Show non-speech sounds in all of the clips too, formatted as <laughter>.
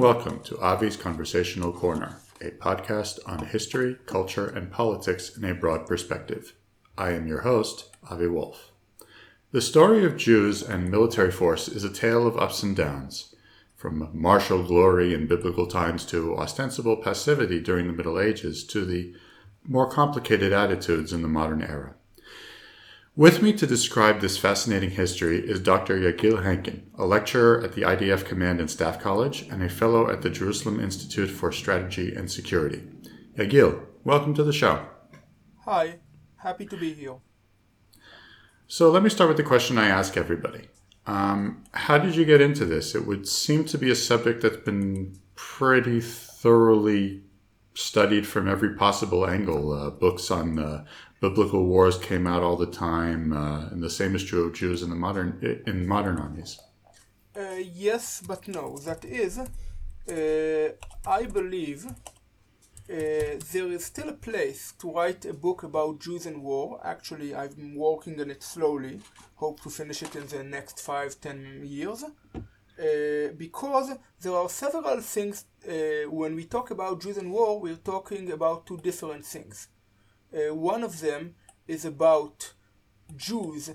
Welcome to Avi's Conversational Corner, a podcast on history, culture, and politics in a broad perspective. I am your host, Avi Wolf. The story of Jews and military force is a tale of ups and downs, from martial glory in biblical times to ostensible passivity during the Middle Ages to the more complicated attitudes in the modern era. With me to describe this fascinating history is Dr. Yagil Henkin, a lecturer at the IDF Command and Staff College and a fellow at the Jerusalem Institute for Strategy and Security. Yagil, welcome to the show. Hi, happy to be here. So let me start with the question I ask everybody. Um, how did you get into this? It would seem to be a subject that's been pretty thoroughly studied from every possible angle. Uh, books on uh, biblical wars came out all the time, uh, and the same is true of Jews in the modern in modern armies. Uh, yes, but no. That is, uh, I believe uh, there is still a place to write a book about Jews and war. Actually, I've been working on it slowly. Hope to finish it in the next five, ten years. Uh, because there are several things uh, when we talk about Jews and war, we're talking about two different things. Uh, one of them is about Jews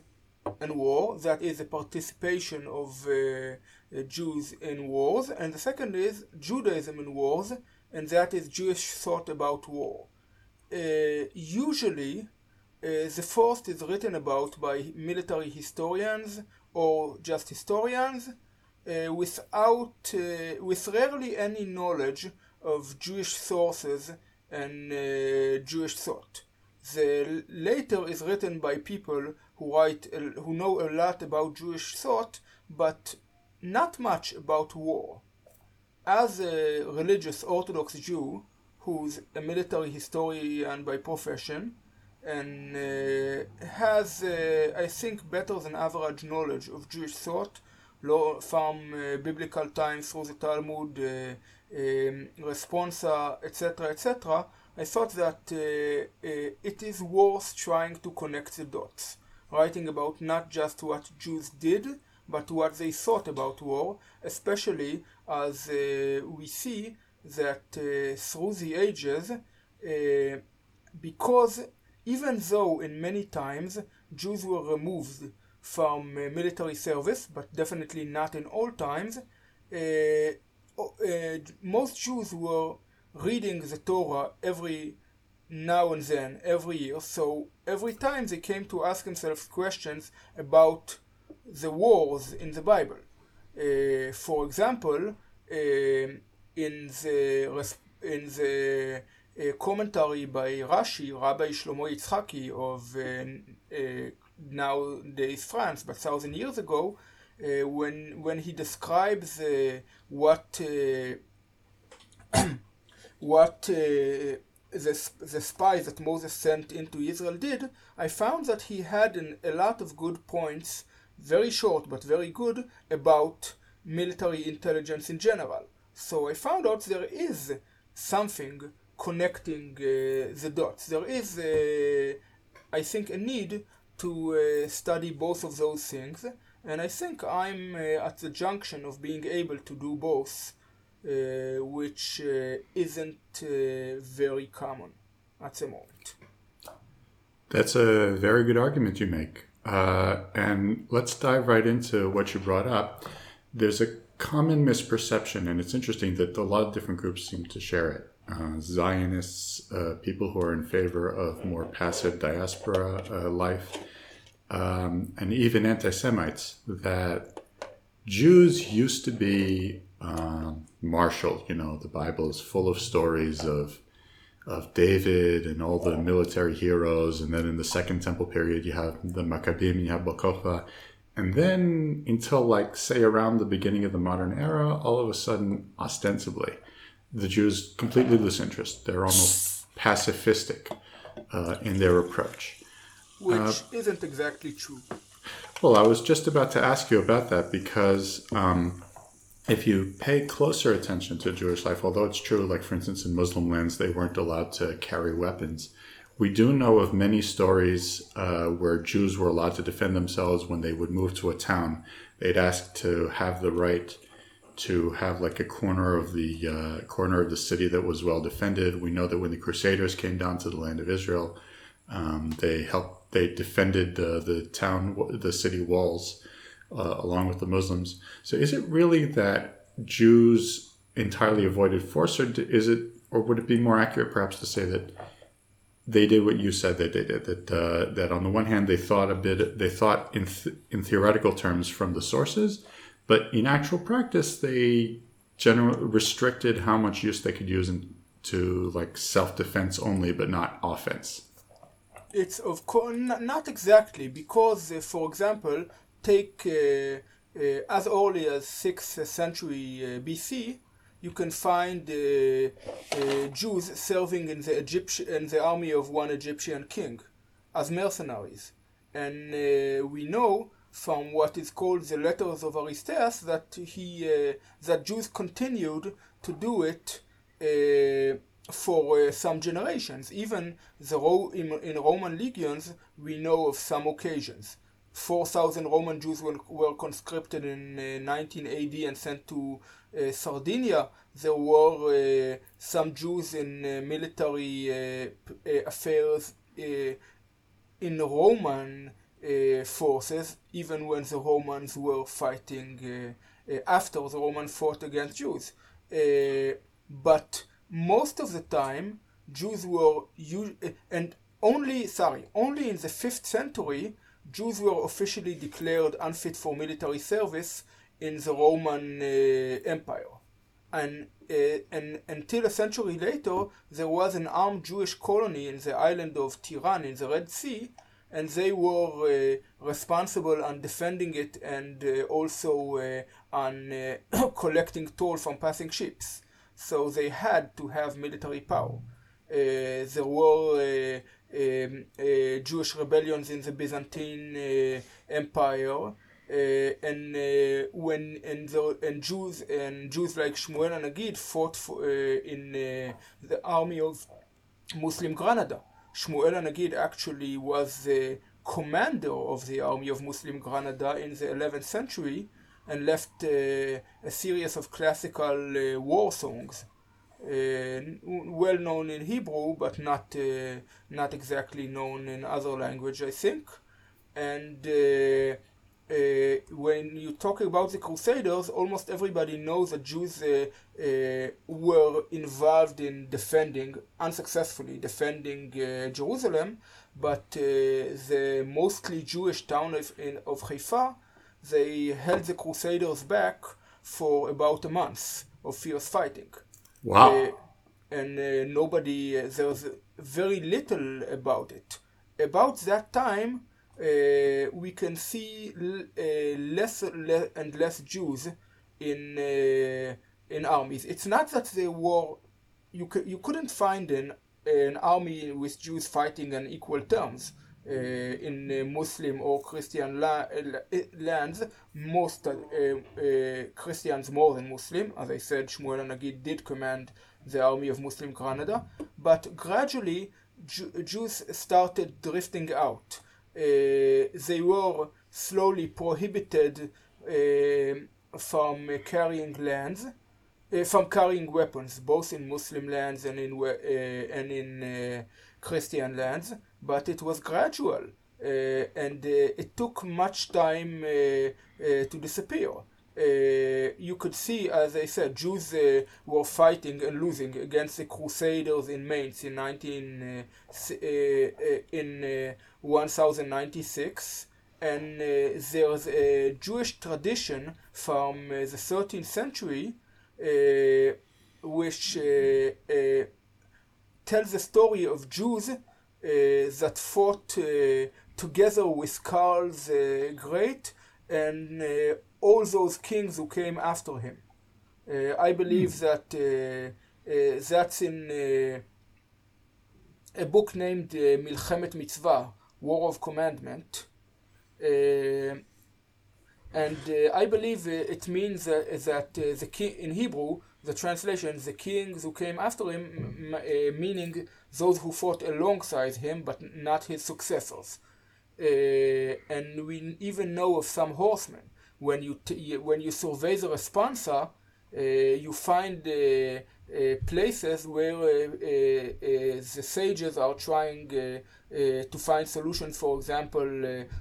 and war, that is the participation of uh, uh, Jews in wars, and the second is Judaism in wars, and that is Jewish thought about war. Uh, usually, uh, the first is written about by military historians or just historians, uh, without, with rarely any knowledge of Jewish sources and Jewish thought. The later is written by people who write who know a lot about Jewish thought, but not much about war. As a religious Orthodox Jew, who's a military historian by profession, and uh, has, uh, I think, better than average knowledge of Jewish thought from uh, biblical times through the Talmud, uh, um, Responsa, etc., etc., I thought that uh, uh, it is worth trying to connect the dots, writing about not just what Jews did, but what they thought about war, especially as uh, we see that uh, through the ages, uh, because even though in many times Jews were removed from uh, military service, but definitely not in all times, most Jews were reading the Torah every now and then, every year. So every time they came to ask themselves questions about the wars in the Bible. Uh, for example, uh, in the in the uh, commentary by Rashi, Rabbi Shlomo Yitzhaki of uh, uh, nowadays France, but thousand years ago, uh, when when he describes what <clears throat> what uh, the, the spies that Moses sent into Israel did, I found that he had an, a lot of good points, very short but very good, about military intelligence in general. So I found out there is something connecting uh, the dots. There is, uh, I think, a need to uh, study both of those things, and I think I'm uh, at the junction of being able to do both uh, which uh, isn't uh, very common at the moment. That's a very good argument you make. Uh, and let's dive right into what you brought up. There's a common misperception, and it's interesting that a lot of different groups seem to share it. Uh, Zionists, people who are in favor of more passive diaspora life, um, and even anti Semites, that Jews used to be um, martial. You know, the Bible is full of stories of of David and all the military heroes, and then in the Second Temple period, you have the Maccabim, you have Bar and then until like say around the beginning of the modern era, all of a sudden, ostensibly, the Jews completely lose interest. They're almost pacifistic uh, in their approach, which uh, isn't exactly true. Well, I was just about to ask you about that because. Um, if you pay closer attention to Jewish life, although it's true, like for instance, in Muslim lands, they weren't allowed to carry weapons. We do know of many stories uh, where Jews were allowed to defend themselves when they would move to a town. They'd ask to have the right to have like a corner of the uh, corner of the city that was well defended. We know that when the Crusaders came down to the land of Israel, um, they helped. They defended uh, the town, the city walls, uh, along with the Muslims. So, is it really that Jews entirely avoided force, or is it, or would it be more accurate, perhaps, to say that they did what you said that they did. That uh, that on the one hand they thought a bit, they thought in th- in theoretical terms from the sources, but in actual practice they generally restricted how much use they could use in, to like self defense only, but not offense. It's of course not exactly because, uh, for example, take uh, uh, as early as sixth century uh, BC you can find Jews serving in the Egyptian in the army of one Egyptian king as mercenaries, and we know from what is called the letters of Aristeas that he uh, that Jews continued to do it uh, for uh, some generations. Even the Ro- in, in Roman legions, we know of some occasions. 4,000 Roman Jews were, were conscripted in uh, 19 AD and sent to uh, Sardinia, there were uh, some Jews in uh, military uh, uh, affairs in Roman forces, even when the Romans were fighting after the Roman fought against Jews. but most of the time, Jews were and only sorry only in the fifth century Jews were officially declared unfit for military service in the Roman uh, Empire. And, uh, and until a century later, there was an armed Jewish colony in the island of Tiran in the Red Sea, and they were uh, responsible on defending it and uh, also uh, on uh, <coughs> collecting toll from passing ships. So they had to have military power. there were Jewish rebellions in the Byzantine Empire, uh, and uh, when and the and Jews and Jews like Shmuel Nagid fought for, uh, in the army of Muslim Granada. Shmuel Nagid actually was the commander of the army of Muslim Granada in the 11th century and left uh, a series of classical uh, war songs, uh, well known in Hebrew but not not exactly known in other language, I think. And uh, when you talk about the Crusaders, almost everybody knows that Jews uh, uh, were involved in defending, unsuccessfully defending uh, Jerusalem, but uh, the mostly Jewish town of, in, of Haifa, they held the Crusaders back for about a month of fierce fighting. Wow. Uh, and nobody, there's very little about it. About that time, uh, we can see uh, less le and less Jews in uh, in armies. It's not that they were you you couldn't find an an army with Jews fighting on equal terms. Uh, in uh, Muslim or Christian la lands, most uh, Christians more than Muslim. As I said, Shmuel Nagid did command the army of Muslim Granada, but gradually Jews started drifting out. Uh, they were slowly prohibited uh, from carrying lands, uh, from carrying weapons, both in Muslim lands and in and in Christian lands. But it was gradual, and it took much time to disappear. Uh, you could see, as I said, Jews uh, were fighting and losing against the Crusaders in Mainz in 19 uh, in 1096 and uh, there's a Jewish tradition from uh, the 13th century uh, which tells the story of Jews uh, that fought uh, together with Karl the uh, Great and all those kings who came after him. I believe mm. that that's in a book named Milchemet Mitzvah, War of Commandment. Uh, and uh, I believe uh, it means that the king in Hebrew, the translation, the kings who came after him, uh, meaning those who fought alongside him, but not his successors. Uh, and we even know of some horsemen. When you when you survey the responsa, uh, you find places where the sages are trying to find solutions, for example,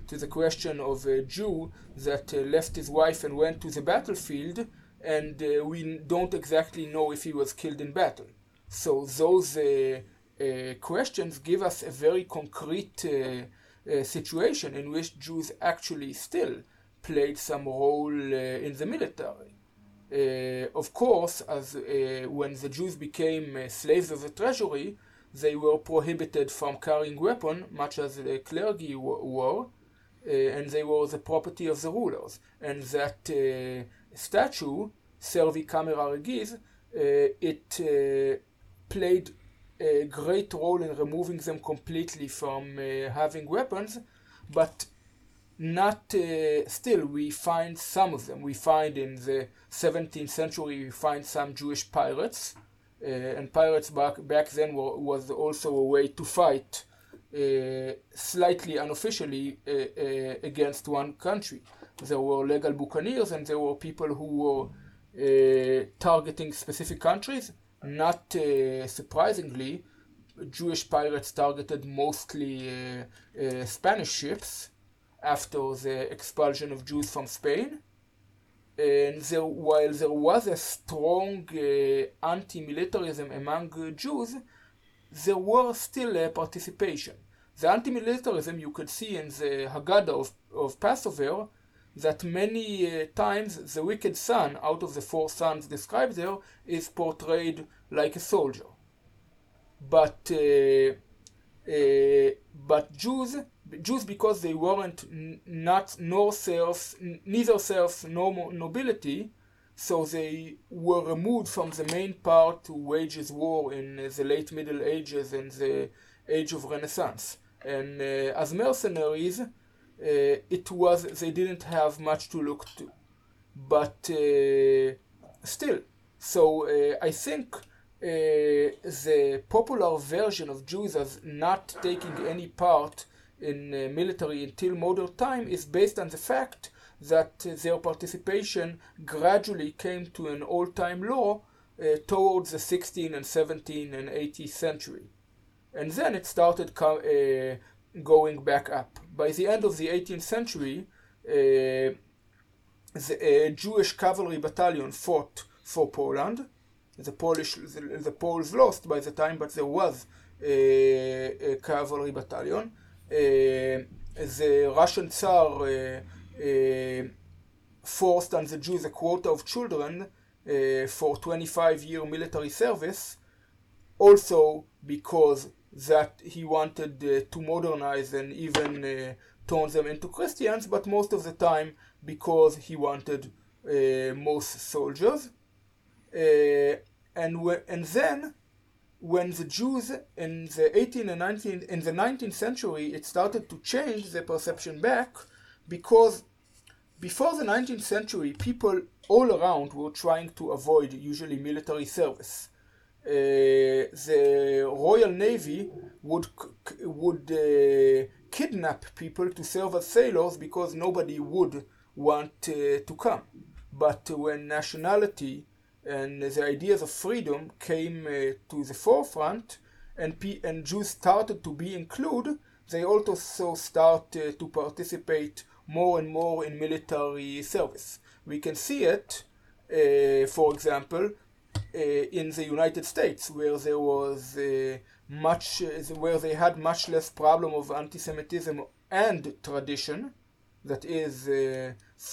to the question of a Jew that left his wife and went to the battlefield, and we don't exactly know if he was killed in battle. So those uh, uh, questions give us a very concrete uh, situation in which Jews actually still played some role in the military. of course, as when the Jews became slaves of the treasury, they were prohibited from carrying weapons, much as the clergy were, uh, and they were the property of the rulers. And that uh, statue, Servi Camerae Regis, uh, it played a great role in removing them completely from uh, having weapons, but not uh, still we find some of them. We find in the 17th century we find some Jewish pirates, uh, and pirates back back then were, was also a way to fight uh, slightly unofficially uh, uh, against one country. There were legal buccaneers, and there were people who were targeting specific countries not uh, surprisingly, Jewish pirates targeted mostly uh, uh, Spanish ships after the expulsion of Jews from Spain. And there, while there was a strong uh, anti-militarism among uh, Jews, there was still a participation. The anti-militarism you could see in the Haggadah of, of Passover that many uh, times the wicked son, out of the four sons described there, is portrayed like a soldier. But uh, uh, but Jews, Jews because they weren't not nor serfs, neither serfs nor nobility, so they were removed from the main part to wage war in the late Middle Ages and the Age of Renaissance. And uh, as mercenaries, uh, it was they didn't have much to look to, but uh, still. So uh, I think the popular version of Jews as not taking any part in military until modern time is based on the fact that their participation gradually came to an all-time low uh, towards the 16th and 17th and 18th century. And then it started uh, going back up. By the end of the 18th century, uh, the uh, Jewish cavalry battalion fought for Poland. The Polish, the, the, Poles lost by the time, but there was a, a cavalry battalion. Uh, the Russian Tsar uh, uh, forced on the Jews a quota of children uh, for 25 year military service, also because that he wanted uh, to modernize and even uh, turn them into Christians, but most of the time because he wanted uh, most soldiers. Uh, and and then when the Jews in the 18th and 19th in the 19th century it started to change the perception back because before the 19th century people all around were trying to avoid usually military service uh, the Royal Navy would would uh, kidnap people to serve as sailors because nobody would want uh, to come. But when nationality and the ideas of freedom came to the forefront, and, P- and Jews started to be included, they also start to participate more and more in military service. We can see it, uh, for example, uh, in the United States, where there was uh, much, uh, where they had much less problem of anti-Semitism and tradition. That is,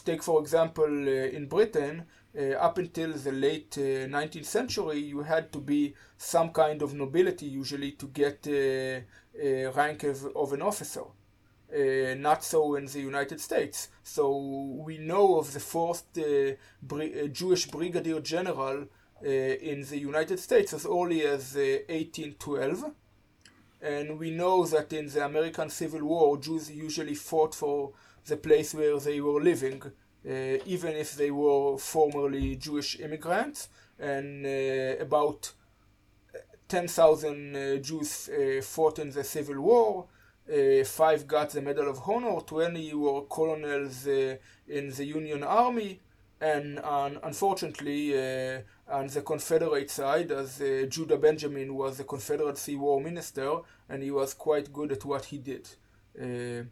take for example in Britain, uh, up until the late uh, 19th century, you had to be some kind of nobility usually to get uh, a rank of, of an officer. not so in the United States. So we know of the first Bri Jewish brigadier general uh, in the United States as early as 1812. Uh, and we know that in the American Civil War, Jews usually fought for the place where they were living, uh, even if they were formerly Jewish immigrants. And about 10,000 uh, Jews uh, fought in the Civil War. Uh, five got the Medal of Honor, 20 were colonels in the Union Army, and unfortunately, uh, on the Confederate side, as uh, Judah Benjamin was the Confederacy War Minister, and he was quite good at what he did, uh,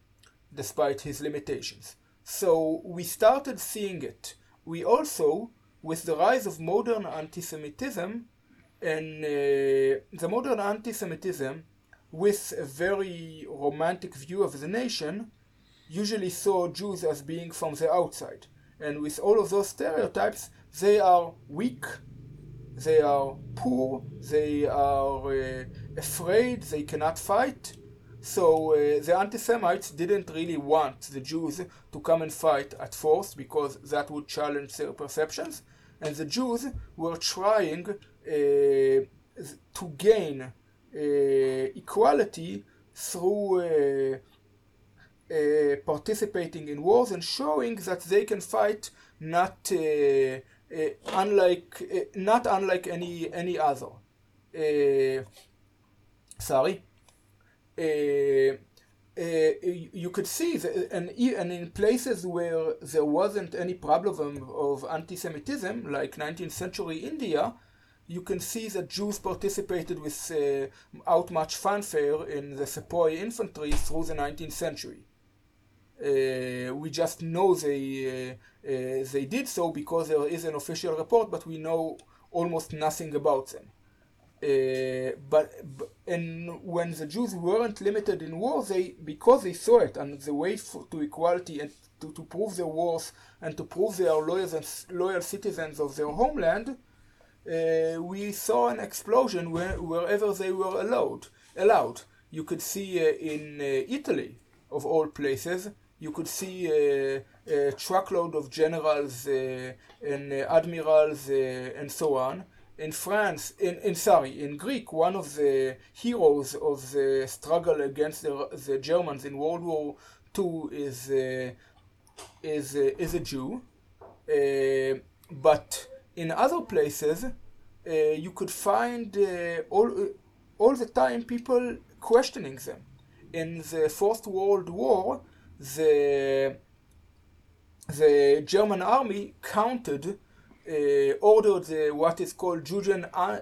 despite his limitations. So we started seeing it. We also, with the rise of modern anti-Semitism, and uh, the modern anti-Semitism, with a very romantic view of the nation, usually saw Jews as being from the outside and with all of those stereotypes, they are weak, they are poor, they are uh, afraid, they cannot fight. So uh, the anti-Semites didn't really want the Jews to come and fight at first because that would challenge their perceptions. And the Jews were trying uh, to gain uh, equality through uh, uh, participating in wars and showing that they can fight not unlike uh, not unlike any any other. Uh, sorry. Uh, you could see that, and, and in places where there wasn't any problem of anti-Semitism, like 19th century India, you can see that Jews participated without much fanfare in the sepoy infantry through the 19th century. Uh, we just know they uh, uh, they did so because there is an official report, but we know almost nothing about them. Uh, but, and when the Jews weren't limited in war, they because they saw it and the way for, to equality and to, to prove their worth and to prove they are loyal, and loyal citizens of their homeland, uh, we saw an explosion where, wherever they were allowed. Allowed, you could see in Italy, of all places, you could see a, a truckload of generals uh, and uh, admirals uh, and so on. In France, in, in sorry, in Greek, one of the heroes of the struggle against the, the Germans in World War II is is is a Jew. but in other places, uh, you could find uh, all all the time people questioning them. In the First World War, the the German army counted, uh, ordered uh, what is called Jugen. Uh,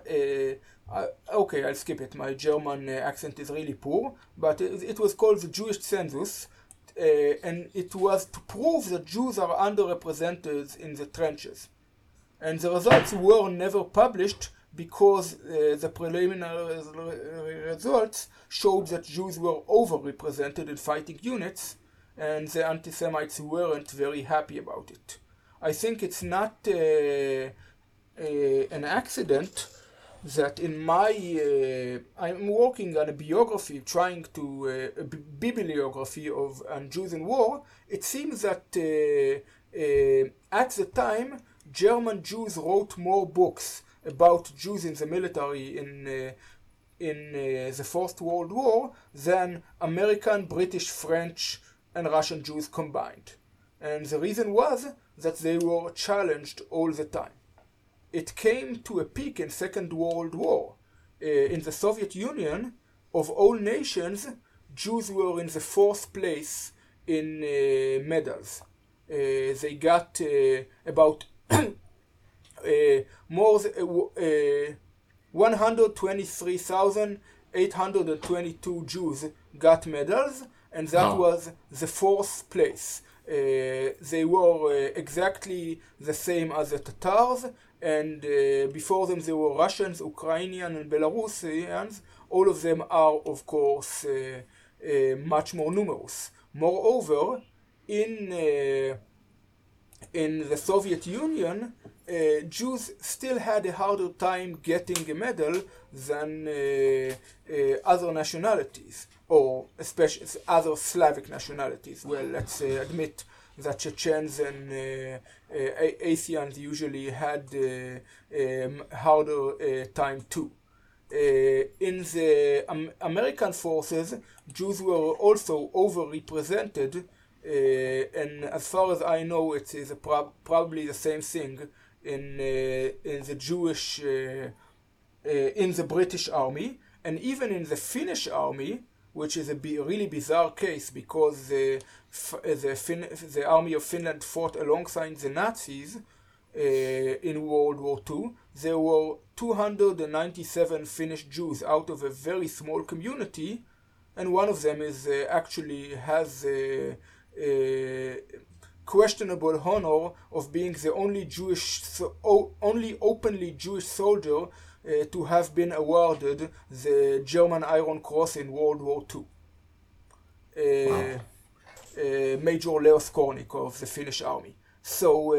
uh, okay, I'll skip it. My German uh, accent is really poor, but it, it was called the Jewish census, uh, and it was to prove that Jews are underrepresented in the trenches. And the results were never published because the preliminary results showed that Jews were overrepresented in fighting units and the anti Semites weren't very happy about it. I think it's not uh, uh, an accident that in my uh, I'm working on a biography trying to uh, a bibliography of on Jews in war it seems that uh, at the time German Jews wrote more books about Jews in the military in in the First World War than American British French and Russian Jews combined. And the reason was that they were challenged all the time. It came to a peak in Second World War. Uh, in the Soviet Union, of all nations, Jews were in the fourth place in uh, medals. Uh, they got about <coughs> more than uh, 123,822 Jews got medals, and that oh. was the fourth place. Uh, they were uh, exactly the same as the Tatars, and uh, before them there were Russians, Ukrainians, and Belarusians. All of them are, of course, uh, uh, much more numerous. Moreover, in uh, in the Soviet Union, Jews still had a harder time getting a medal than other nationalities or especially other Slavic nationalities. Well, let's uh, admit that Chechens and uh, uh, Asians usually had uh, um, harder uh, time too. Uh, in the um, American forces, Jews were also overrepresented, and as far as I know, it is prob probably the same thing in in the Jewish in the British army, and even in the Finnish army which is a really bizarre case because the, the, fin- the army of Finland fought alongside the Nazis in World War II. There were 297 Finnish Jews out of a very small community, and one of them is uh, actually has a, a, questionable honor of being the only Jewish, so, only openly Jewish soldier uh, to have been awarded the German Iron Cross in World War II. Uh, wow. Uh, Major Leo Skurnik of the Finnish army. So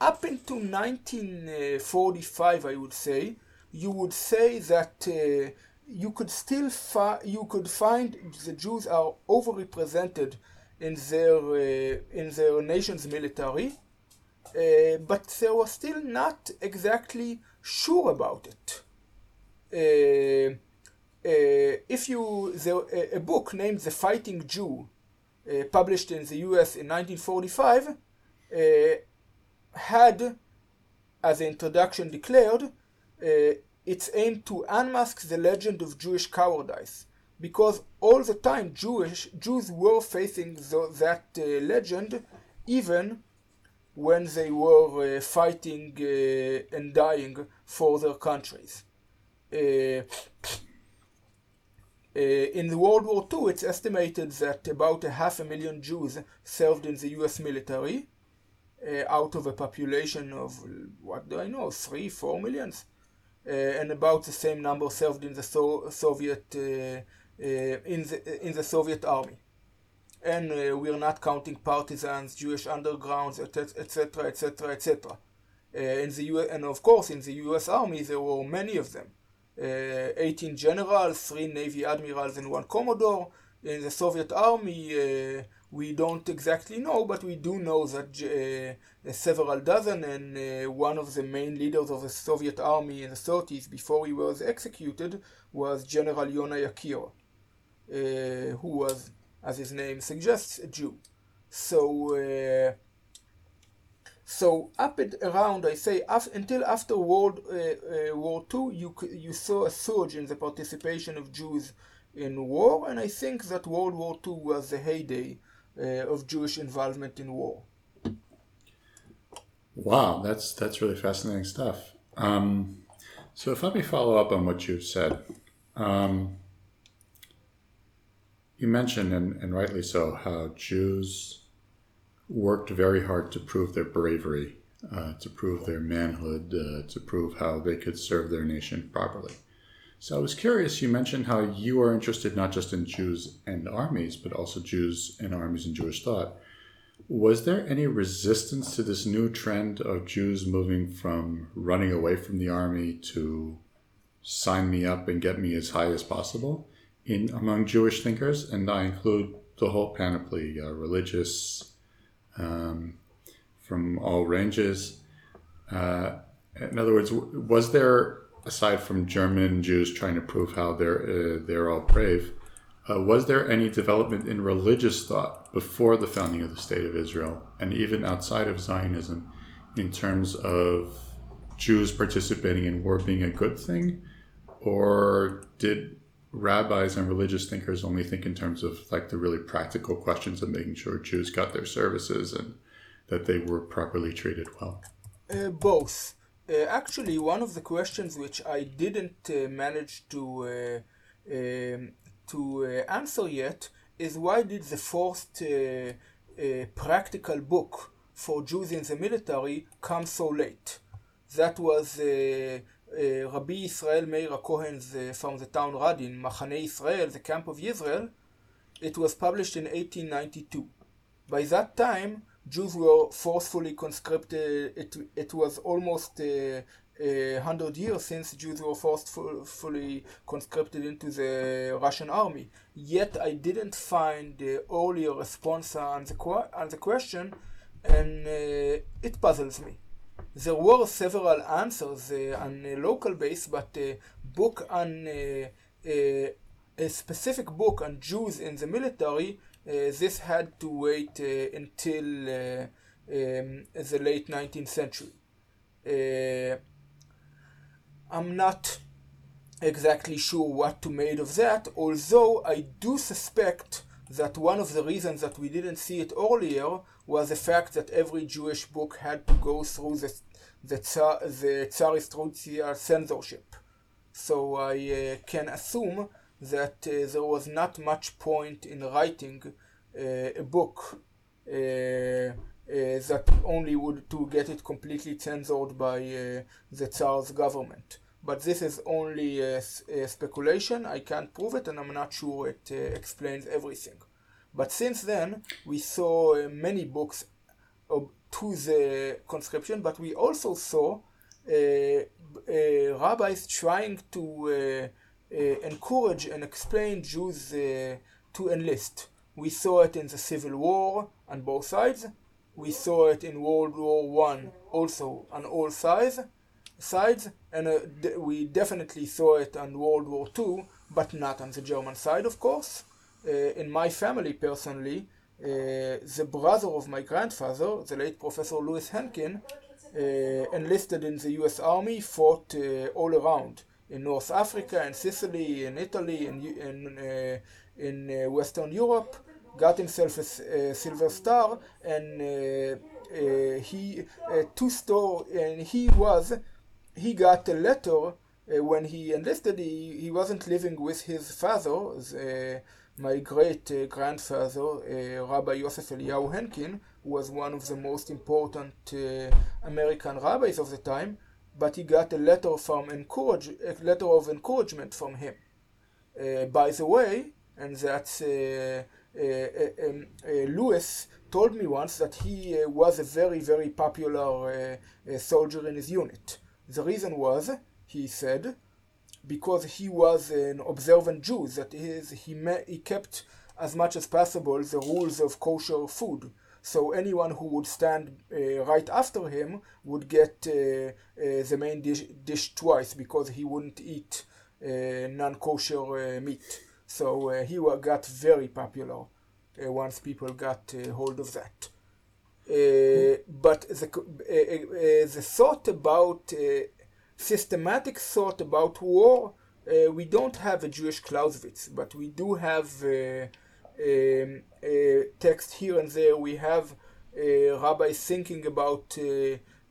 up into 1945, I would say, you would say that uh, you could still fi- you could find the Jews are overrepresented in their uh, in their nation's military, uh, but there was still not exactly sure about it. Uh, uh, if you there, a book named The Fighting Jew, uh, published in the U.S. in 1945, uh, had, as the introduction declared, its aim to unmask the legend of Jewish cowardice, because all the time Jewish Jews were facing the, that uh, legend, even when they were uh, fighting uh, and dying for their countries. Uh, uh, in World War II, it's estimated that about a half a million Jews served in the U.S. military, uh, out of a population of what do I know, three, four millions, and about the same number served in the so- Soviet in the in the Soviet army and uh, we are not counting partisans, Jewish undergrounds, etc., etc., etc. In the U- and of course, in the U.S. Army, there were many of them. Uh, 18 generals, three Navy admirals, and one commodore. In the Soviet Army, uh, we don't exactly know, but we do know that uh, several dozen, and uh, one of the main leaders of the Soviet Army in the 30s, before he was executed, was General Yona Yakir, uh, who was as his name suggests, a Jew. So, uh, so up and around, I say, af- until after World uh, uh, War II, you you saw a surge in the participation of Jews in war, and I think that World War II was the heyday of Jewish involvement in war. Wow, that's that's really fascinating stuff. Um, so, if let me follow up on what you've said. Um, you mentioned, and, and rightly so, how Jews worked very hard to prove their bravery, uh, to prove their manhood, uh, to prove how they could serve their nation properly. So I was curious, you mentioned how you are interested not just in Jews and armies, but also Jews and armies and Jewish thought. Was there any resistance to this new trend of Jews moving from running away from the army to sign me up and get me as high as possible? In among Jewish thinkers, and I include the whole panoply, uh, religious, um, from all ranges. Uh, in other words, was there, aside from German Jews trying to prove how they're uh, they're all brave, uh, was there any development in religious thought before the founding of the state of Israel, and even outside of Zionism, in terms of Jews participating in war being a good thing, or did rabbis and religious thinkers only think in terms of like the really practical questions of making sure Jews got their services and that they were properly treated well? Uh, both. Uh, actually, one of the questions which I didn't uh, manage to uh, um, to uh, answer yet is why did the first uh, practical book for Jews in the military come so late? That was uh, Rabbi Israel Meir Cohen from the town Radin, Machane Israel, the camp of Israel, it was published in 1892. By that time, Jews were forcefully conscripted. It, it was almost uh, a hundred years since Jews were forcefully conscripted into the Russian army. Yet I didn't find the earlier response on the, on the question, and uh, it puzzles me. There were several answers uh, on a local base, but a book on uh, a, specific book on Jews in the military, uh, this had to wait until um, the late 19th century. I'm not exactly sure what to make of that, although I do suspect that one of the reasons that we didn't see it earlier was the fact that every Jewish book had to go through the the, Tsar, the Tsarist Russia censorship. So I uh, can assume that uh, there was not much point in writing uh, a book uh, uh, that only would to get it completely censored by uh, the Tsar's government. But this is only a, a, speculation. I can't prove it, and I'm not sure it explains everything. But since then, we saw many books to the conscription, but we also saw uh, uh, rabbis trying to uh, encourage and explain Jews to enlist. We saw it in the Civil War on both sides. We saw it in World War One also on all sides, sides, and uh, d- we definitely saw it on World War Two, but not on the German side, of course. Uh, in my family, personally, uh, the brother of my grandfather, the late Professor Louis Henkin, uh, enlisted in the U.S. Army, fought uh, all around in North Africa, in Sicily, in Italy, in in, in Western Europe, got himself a, a Silver Star, and uh, he uh, two store and he was he got a letter uh, when he enlisted he, he wasn't living with his father my great uh, grandfather, uh, Rabbi Yosef Eliyahu Henkin, who was one of the most important uh, American rabbis of the time, but he got a letter from encourage, a letter of encouragement from him. Uh, by the way, and that's uh, uh, um, Louis told me once that he was a very, very popular soldier in his unit. The reason was, he said, because he was an observant Jew, that is, he, me- he kept as much as possible the rules of kosher food. So anyone who would stand uh, right after him would get uh, uh, the main dish, dish, twice because he wouldn't eat uh, non-kosher uh, meat. So uh, he got very popular once people got hold of that. But the, eh, eh, eh, the thought about systematic thought about war, we don't have a Jewish Clausewitz, but we do have um, text here and there. We have rabbis thinking about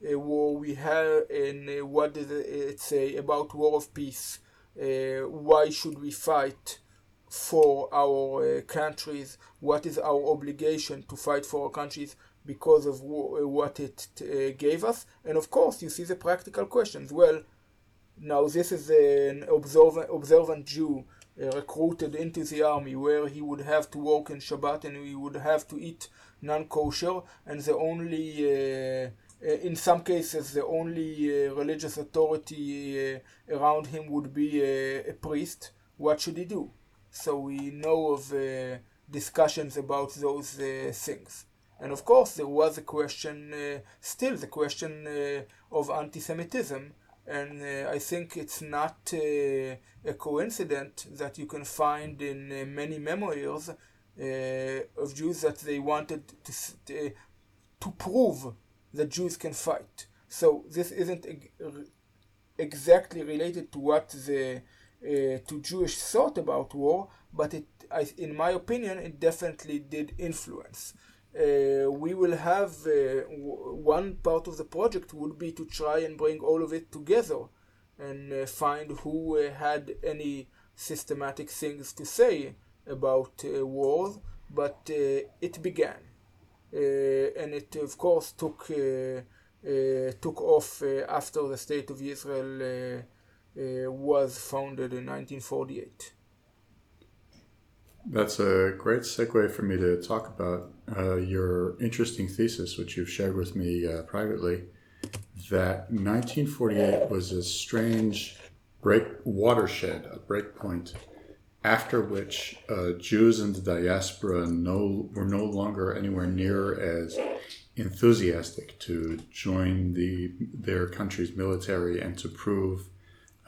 war. We have, and what does it say about war of peace? Uh, why should we fight? for our uh, countries, what is our obligation to fight for our countries, because of w- what it uh, gave us. And of course, you see the practical questions. Well, now this is an observant, observant Jew uh, recruited into the army where he would have to work in Shabbat and he would have to eat non-kosher and the only uh, uh in some cases the only religious authority around him would be a, priest what should he do so we know of discussions about those things and of course, there was a question, uh, still the question uh, of anti Semitism. And uh, I think it's not uh, a coincidence that you can find in uh, many memoirs uh, of Jews that they wanted to, to prove that Jews can fight. So this isn't exactly related to what the to Jewish thought about war, but it, I, in my opinion, it definitely did influence uh, we will have uh, one part of the project would be to try and bring all of it together and uh, find who uh, had any systematic things to say about uh, wars, but uh, it began. and it, of course, took, took off after the State of Israel was founded in 1948. That's a great segue for me to talk about uh, your interesting thesis, which you've shared with me uh, privately, that 1948 was a strange break watershed, a break point, after which uh, Jews in the diaspora no, were no longer anywhere near as enthusiastic to join the their country's military and to prove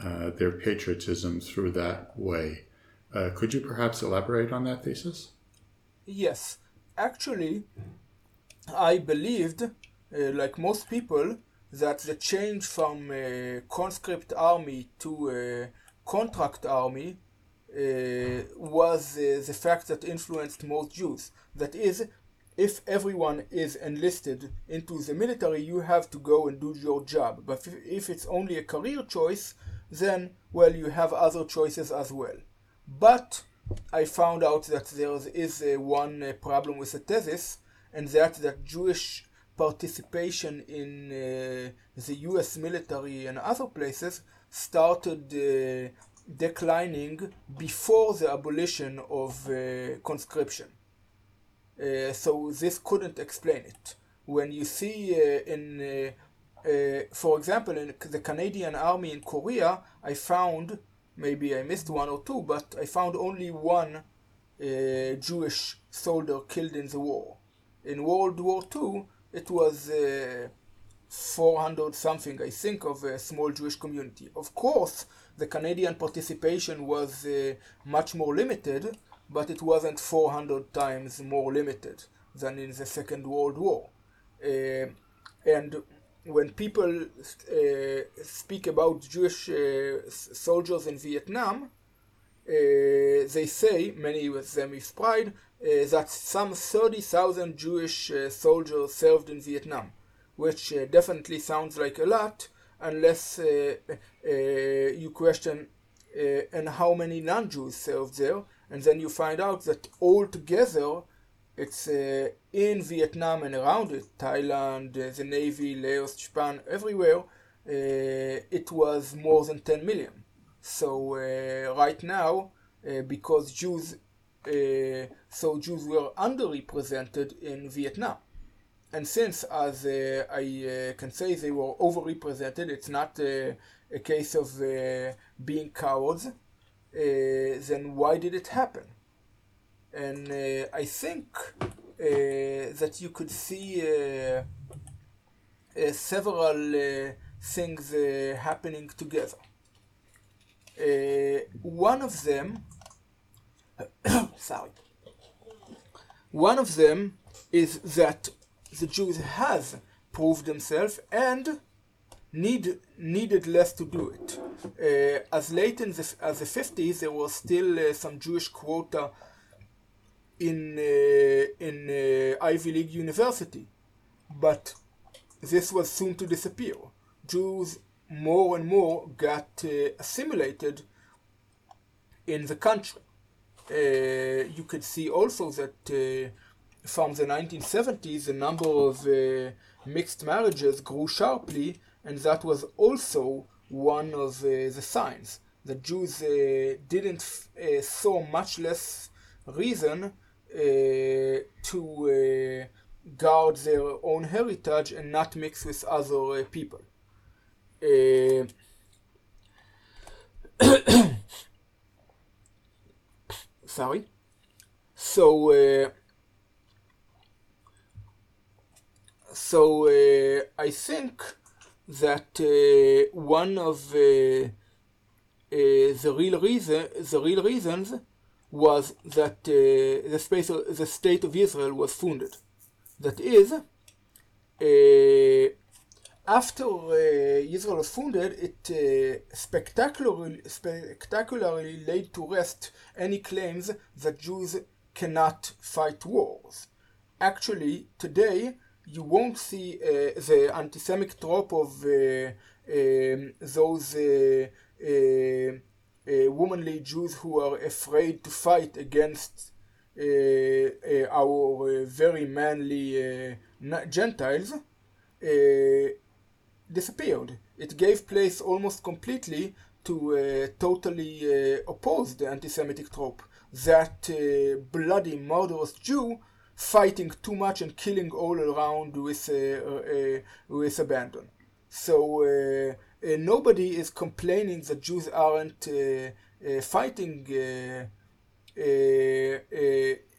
uh, their patriotism through that way. Uh, could you perhaps elaborate on that thesis? Yes. Actually, I believed, uh, like most people, that the change from a conscript army to a contract army uh, was uh, the fact that influenced most Jews. That is, if everyone is enlisted into the military, you have to go and do your job. But if it's only a career choice, then, well, you have other choices as well. But I found out that there is uh, one uh, problem with the thesis, and that that Jewish participation in uh, the U.S. military and other places started uh, declining before the abolition of uh, conscription. Uh, so this couldn't explain it. When you see in, for example, in the Canadian Army in Korea, I found, maybe I missed one or two, but I found only one Jewish soldier killed in the war. In World War II, it was 400 something, I think, of a small Jewish community. Of course, the Canadian participation was uh, much more limited, but it wasn't 400 times more limited than in the Second World War. Uh, and when people uh, speak about Jewish uh, soldiers in Vietnam, uh, they say, many of them with pride, uh, that some 30,000 Jewish uh, soldiers served in Vietnam, which definitely sounds like a lot unless you question and how many non-Jews served there and then you find out that altogether it's uh, in Vietnam and around it, Thailand, uh, the Navy, Laos, Japan, everywhere, uh, it was more than 10 million. So uh, right now, uh, because Jews, so Jews were underrepresented in Vietnam. And since, as I can say, they were overrepresented, it's not a case of being cowards then why did it happen? And uh, I think uh, that you could see several things happening together. one of them, <coughs> sorry, one of them is that the Jews have proved themselves and need, needed less to do it. Uh, as late in the, as the 50s, there was still uh, some Jewish quota in, uh, in uh, Ivy League University, but this was soon to disappear. Jews more and more got uh, assimilated in the country. Uh, you could see also that from the 1970s, the number of mixed marriages grew sharply and that was also one of uh, the signs. The Jews uh, didn't uh, saw much less reason uh, to uh, guard their own heritage and not mix with other uh, people. <coughs> sorry. So so I think that uh, one of uh, uh, the real reason, the real reasons, was that the space, the state of Israel was founded. That is, after uh, Israel was founded, it uh, spectacularly, spectacularly laid to rest any claims that Jews cannot fight wars. Actually, today, you won't see uh, the anti-Semitic trope of uh, um, those uh, womanly Jews who are afraid to fight against our very manly Gentiles disappeared. It gave place almost completely to a totally uh, opposed anti-Semitic trope that uh, bloody, murderous Jew fighting too much and killing all around with, uh, uh, with abandon. So uh, nobody is complaining that Jews aren't fighting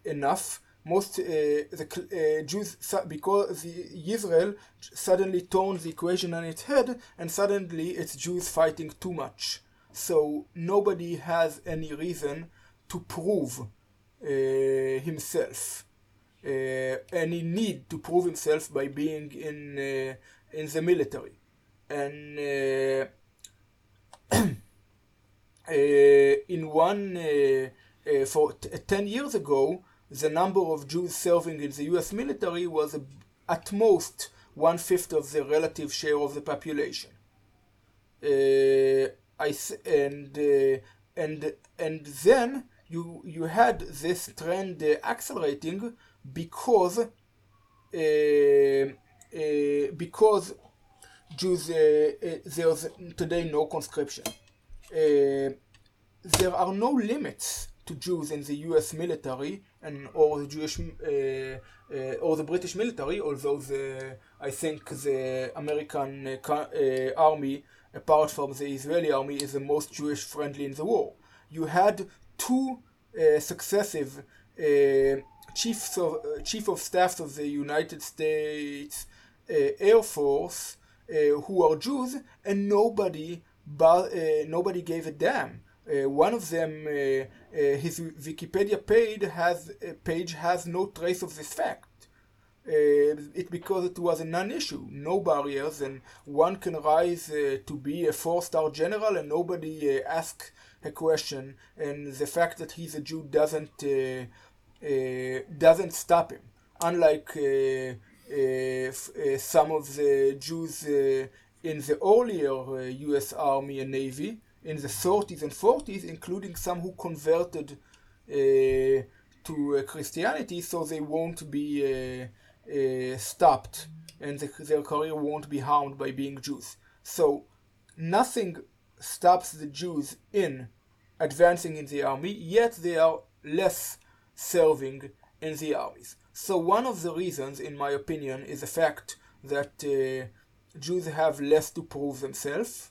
enough. Most uh, the uh, Jews because the Israel suddenly turned the equation on its head and suddenly it's Jews fighting too much. So nobody has any reason to prove uh, himself. Uh, any need to prove himself by being in uh, in the military, and <clears throat> uh, in one uh, for t- 10 years ago, the number of Jews serving in the US military was at most one fifth of the relative share of the population. Uh, I th- and uh, and and then you you had this trend uh, accelerating because uh, uh, because Jews uh, there's today no conscription. there are no limits to Jews in the U.S. military and or the Jewish uh, uh, or the British military, although the I think the American uh, uh army, apart from the Israeli army, is the most Jewish friendly in the war. You had two uh, successive uh, chiefs of chief of staffs of the United States Air Force Uh, who are Jews, and nobody but uh, nobody gave a damn. Uh, one of them, uh, uh, his Wikipedia page has uh, page has no trace of this fact. it because it was a non-issue, no barriers, and one can rise to be a four-star general, and nobody asks a question. And the fact that he's a Jew doesn't doesn't stop him. Unlike some of the Jews in the earlier U.S. Army and Navy, in the 30s and 40s, including some who converted uh, to uh, Christianity, so they won't be uh, stopped and the, their career won't be harmed by being Jews. So nothing stops the Jews in advancing in the army, yet they are less serving in the armies. So one of the reasons, in my opinion, is the fact that uh, Jews have less to prove themselves,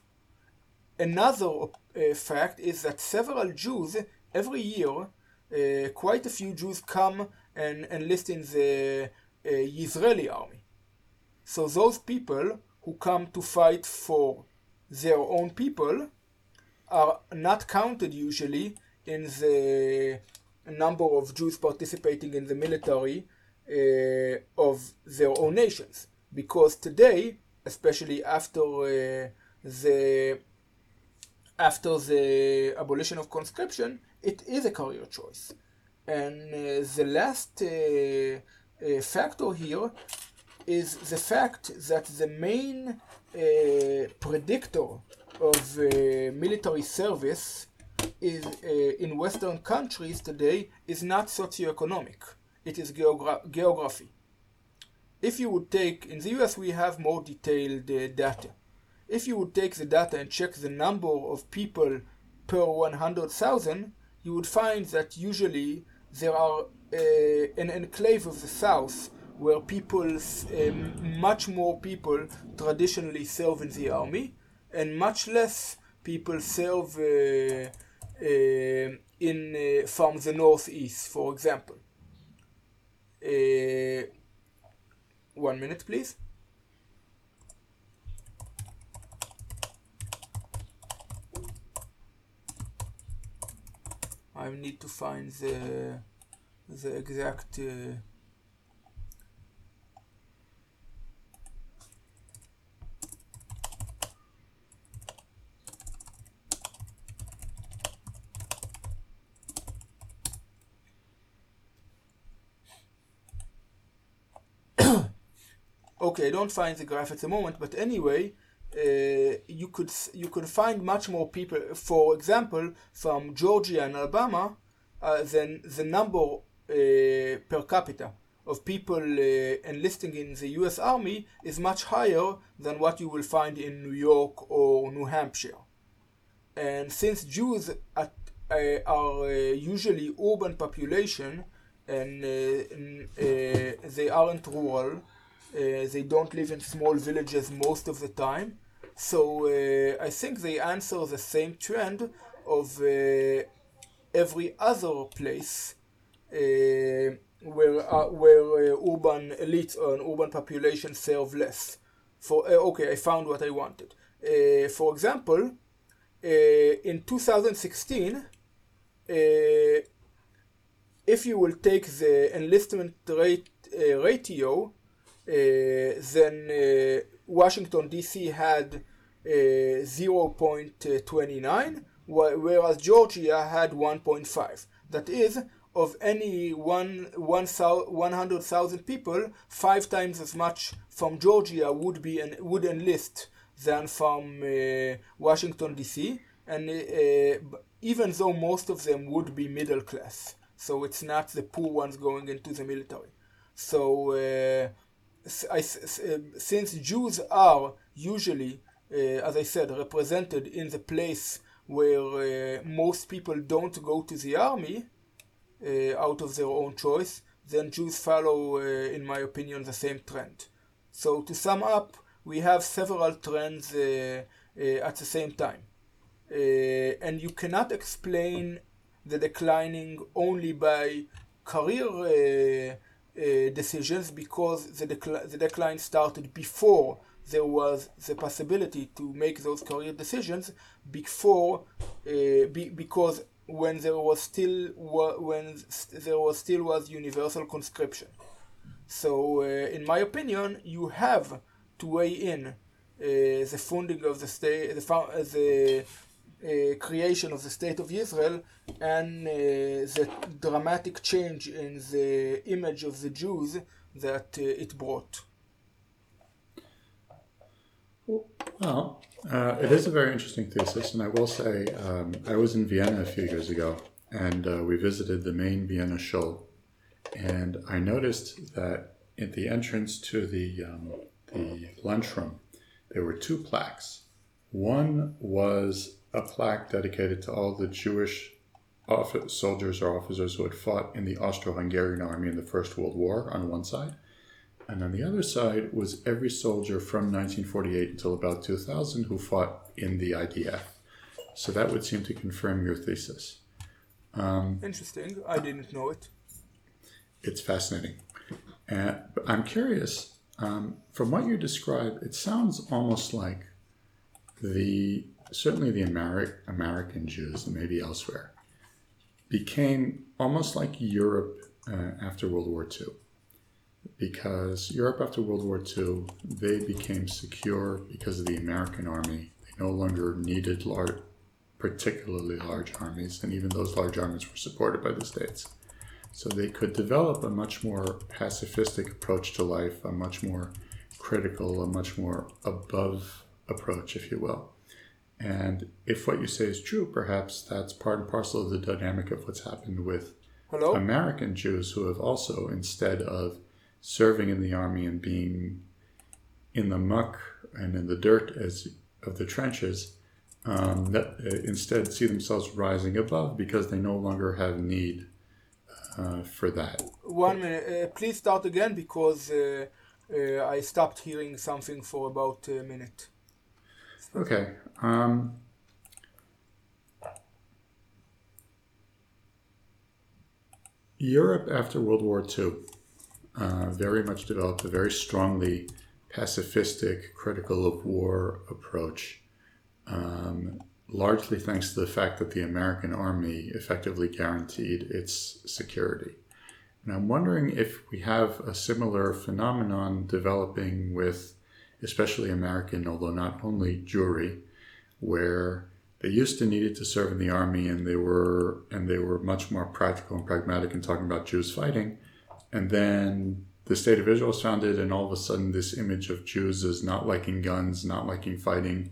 Another uh, fact is that several Jews every year, uh, quite a few Jews come and enlist in the uh, Israeli army. So those people who come to fight for their own people are not counted usually in the number of Jews participating in the military of their own nations. Because today, especially after uh, the after the abolition of conscription, it is a career choice. And uh, the last uh, uh, factor here is the fact that the main uh, predictor of uh, military service is uh, in Western countries today is not socioeconomic. It is geogra- geography. If you would take, in the US we have more detailed data if you would take the data and check the number of people per 100,000, you would find that usually there are uh, an enclave of the South where people, um, much more people traditionally serve in the army, and much less people serve uh, uh, in uh, from the northeast, for example. Uh, one minute, please. I need to find the the exact uh, okay, I don't find the graph at the moment, but anyway, uh, you could you could find much more people, for example, from Georgia and Alabama, uh, than the number uh, per capita of people uh, enlisting in the U.S. Army is much higher than what you will find in New York or New Hampshire. And since Jews at, uh, are usually urban population and they aren't rural, they don't live in small villages most of the time so uh, I think they answer the same trend of uh, every other place uh, where uh, where uh, urban elites or an urban population serve less. For uh, okay, I found what I wanted. for example, in 2016, if you will take the enlistment rate ratio, then Washington D.C. had uh, 0.29, whereas Georgia had 1.5. That is, of any one, 100,000 people, five times as much from Georgia would be and would enlist than from uh, Washington D.C. And uh, even though most of them would be middle class, so it's not the poor ones going into the military. So uh, I, uh, since Jews are usually, uh, as I said, represented in the place where uh, most people don't go to the army out of their own choice, then Jews follow, in my opinion, the same trend. So to sum up, we have several trends uh, uh, at the same time. Uh, and you cannot explain the declining only by career decisions because the, the decline started before there was the possibility to make those career decisions before uh, be, because when there was still when there was still was universal conscription. So uh, in my opinion you have to weigh in uh, the funding of the state, the, uh, the uh, creation of the state of Israel, and uh, the dramatic change in the image of the Jews that uh, it brought. Well, uh, it is a very interesting thesis, and I will say um, I was in Vienna a few years ago, and we visited the main Vienna shul, and I noticed that at the entrance to the um, the lunchroom, there were two plaques. One was a plaque dedicated to all the Jewish office, soldiers or officers who had fought in the Austro Hungarian army in the First World War on one side. And on the other side was every soldier from 1948 until about 2000 who fought in the IDF. So that would seem to confirm your thesis. Um, Interesting. I didn't know it. It's fascinating. And I'm curious um, from what you describe, it sounds almost like the certainly the Ameri- American Jews and maybe elsewhere became almost like Europe uh, after World War II. Because Europe after World War II, they became secure because of the American army. They no longer needed large, particularly large armies, and even those large armies were supported by the states. So they could develop a much more pacifistic approach to life, a much more critical, a much more above approach, if you will. And if what you say is true, perhaps that's part and parcel of the dynamic of what's happened with Hello? American Jews who have also, instead of serving in the army and being in the muck and in the dirt as of the trenches, um, that uh, instead see themselves rising above because they no longer have need uh, for that. One minute, uh, please start again because uh, uh, I stopped hearing something for about a minute. Okay. Um, Europe after World War II uh, very much developed a very strongly pacifistic, critical of war approach. Um, largely thanks to the fact that the American Army effectively guaranteed its security. And I'm wondering if we have a similar phenomenon developing with especially American, although not only Jewry, where they used to need it to serve in the army and they were and they were much more practical and pragmatic in talking about Jews fighting. And then the state of Israel was founded and all of a sudden this image of Jews as not liking guns, not liking fighting,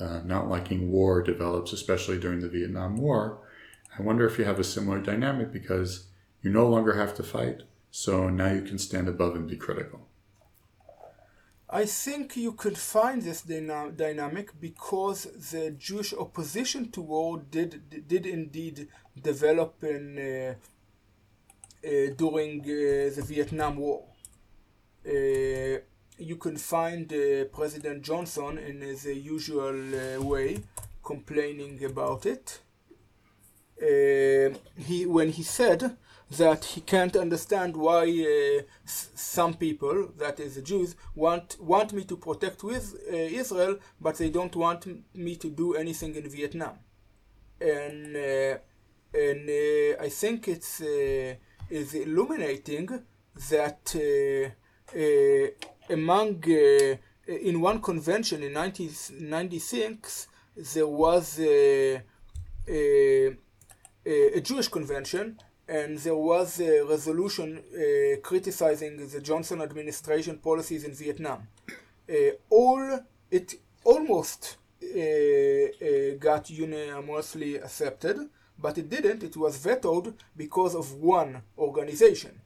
uh, not liking war develops, especially during the Vietnam War. I wonder if you have a similar dynamic because you no longer have to fight, so now you can stand above and be critical. I think you could find this dyna- dynamic because the Jewish opposition to war did did indeed develop in uh, uh, during uh, the Vietnam War. Uh, you can find uh, President Johnson in usual uh, way complaining about it. He when he said that he can't understand why uh, some people, that is the Jews, want want me to protect with uh, Israel, but they don't want me to do anything in Vietnam. And uh, and I think it's is illuminating that among uh, in one convention in 1996 there was uh, a, a Jewish convention, and there was a resolution uh, criticizing the Johnson administration policies in Vietnam. Uh, all it almost uh, uh, got unanimously accepted, but it didn't. It was vetoed because of one organization,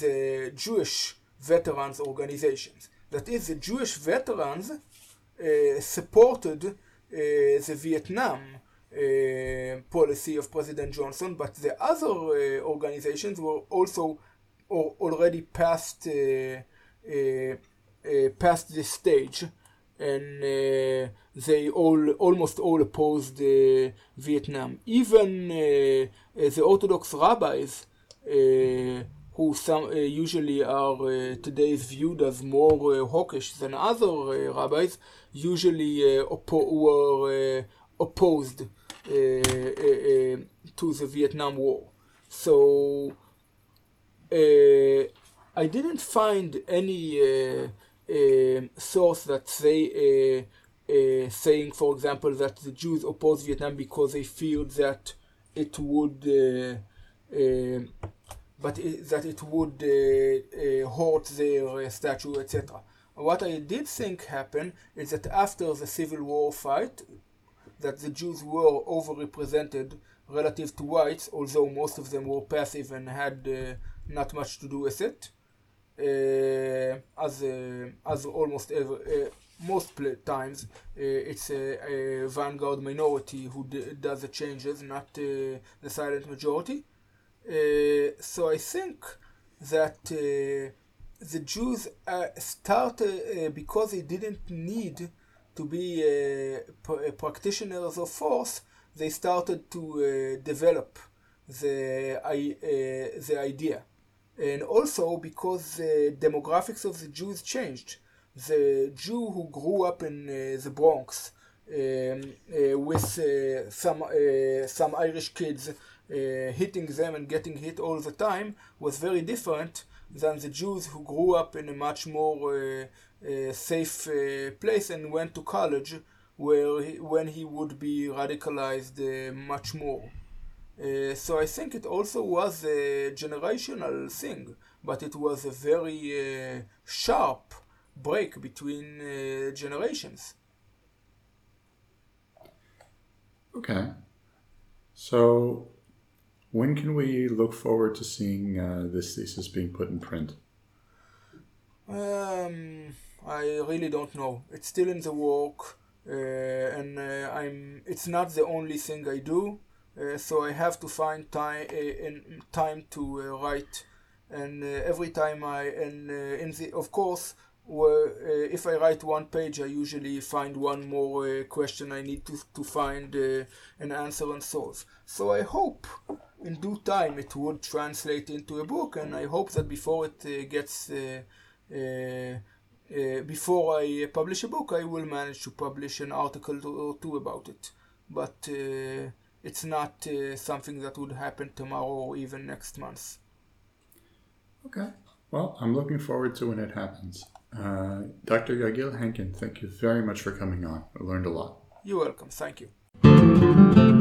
the Jewish Veterans Organizations. That is, the Jewish veterans uh, supported uh, the Vietnam Uh, policy of President Johnson, but the other uh, organizations were also or already past uh, uh, uh past this stage, and they all almost all opposed Vietnam. Even the Orthodox rabbis who some uh, usually are uh, today viewed as more uh, hawkish than other rabbis, usually oppo- were opposed to the Vietnam War. So I didn't find any source that say uh, saying, for example, that the Jews opposed Vietnam because they feared that it would uh, uh, but it, that it would uh, uh, hurt their uh, statue, etc. What I did think happened is that after the Civil War fight, that the Jews were overrepresented relative to whites, although most of them were passive and had uh, not much to do with it, uh, as uh, as almost ever. most times, it's a, a, vanguard minority who does the changes, not the silent majority. Uh, so I think that uh, the Jews uh, started because they didn't need to be practitioners of force. They started to develop the the idea, and also because the demographics of the Jews changed. The Jew who grew up in the Bronx um, uh, with uh, some uh, some Irish kids uh, hitting them and getting hit all the time was very different than the Jews who grew up in a much more uh, uh, safe place and went to college where he, when he would be radicalized much more. Uh, so I think it also was a generational thing, but it was a very uh, sharp break between uh, generations. Okay. So when can we look forward to seeing uh, this thesis being put in print? Um, I really don't know. It's still in the work, uh, and uh, I'm. It's not the only thing I do, uh, so I have to find time in uh, time to uh, write, and every time I and in the of course uh, if I write one page, I usually find one more uh, question I need to, to find uh, an answer and solve. So I hope in due time it would translate into a book, and I hope that before it uh, gets uh, uh, before I publish a book, I will manage to publish an article or two about it. But it's not something that would happen tomorrow or even next month. Okay. Well, I'm looking forward to when it happens. Uh, Dr. Yagil Henkin, thank you very much for coming on. I learned a lot. You're welcome. Thank you.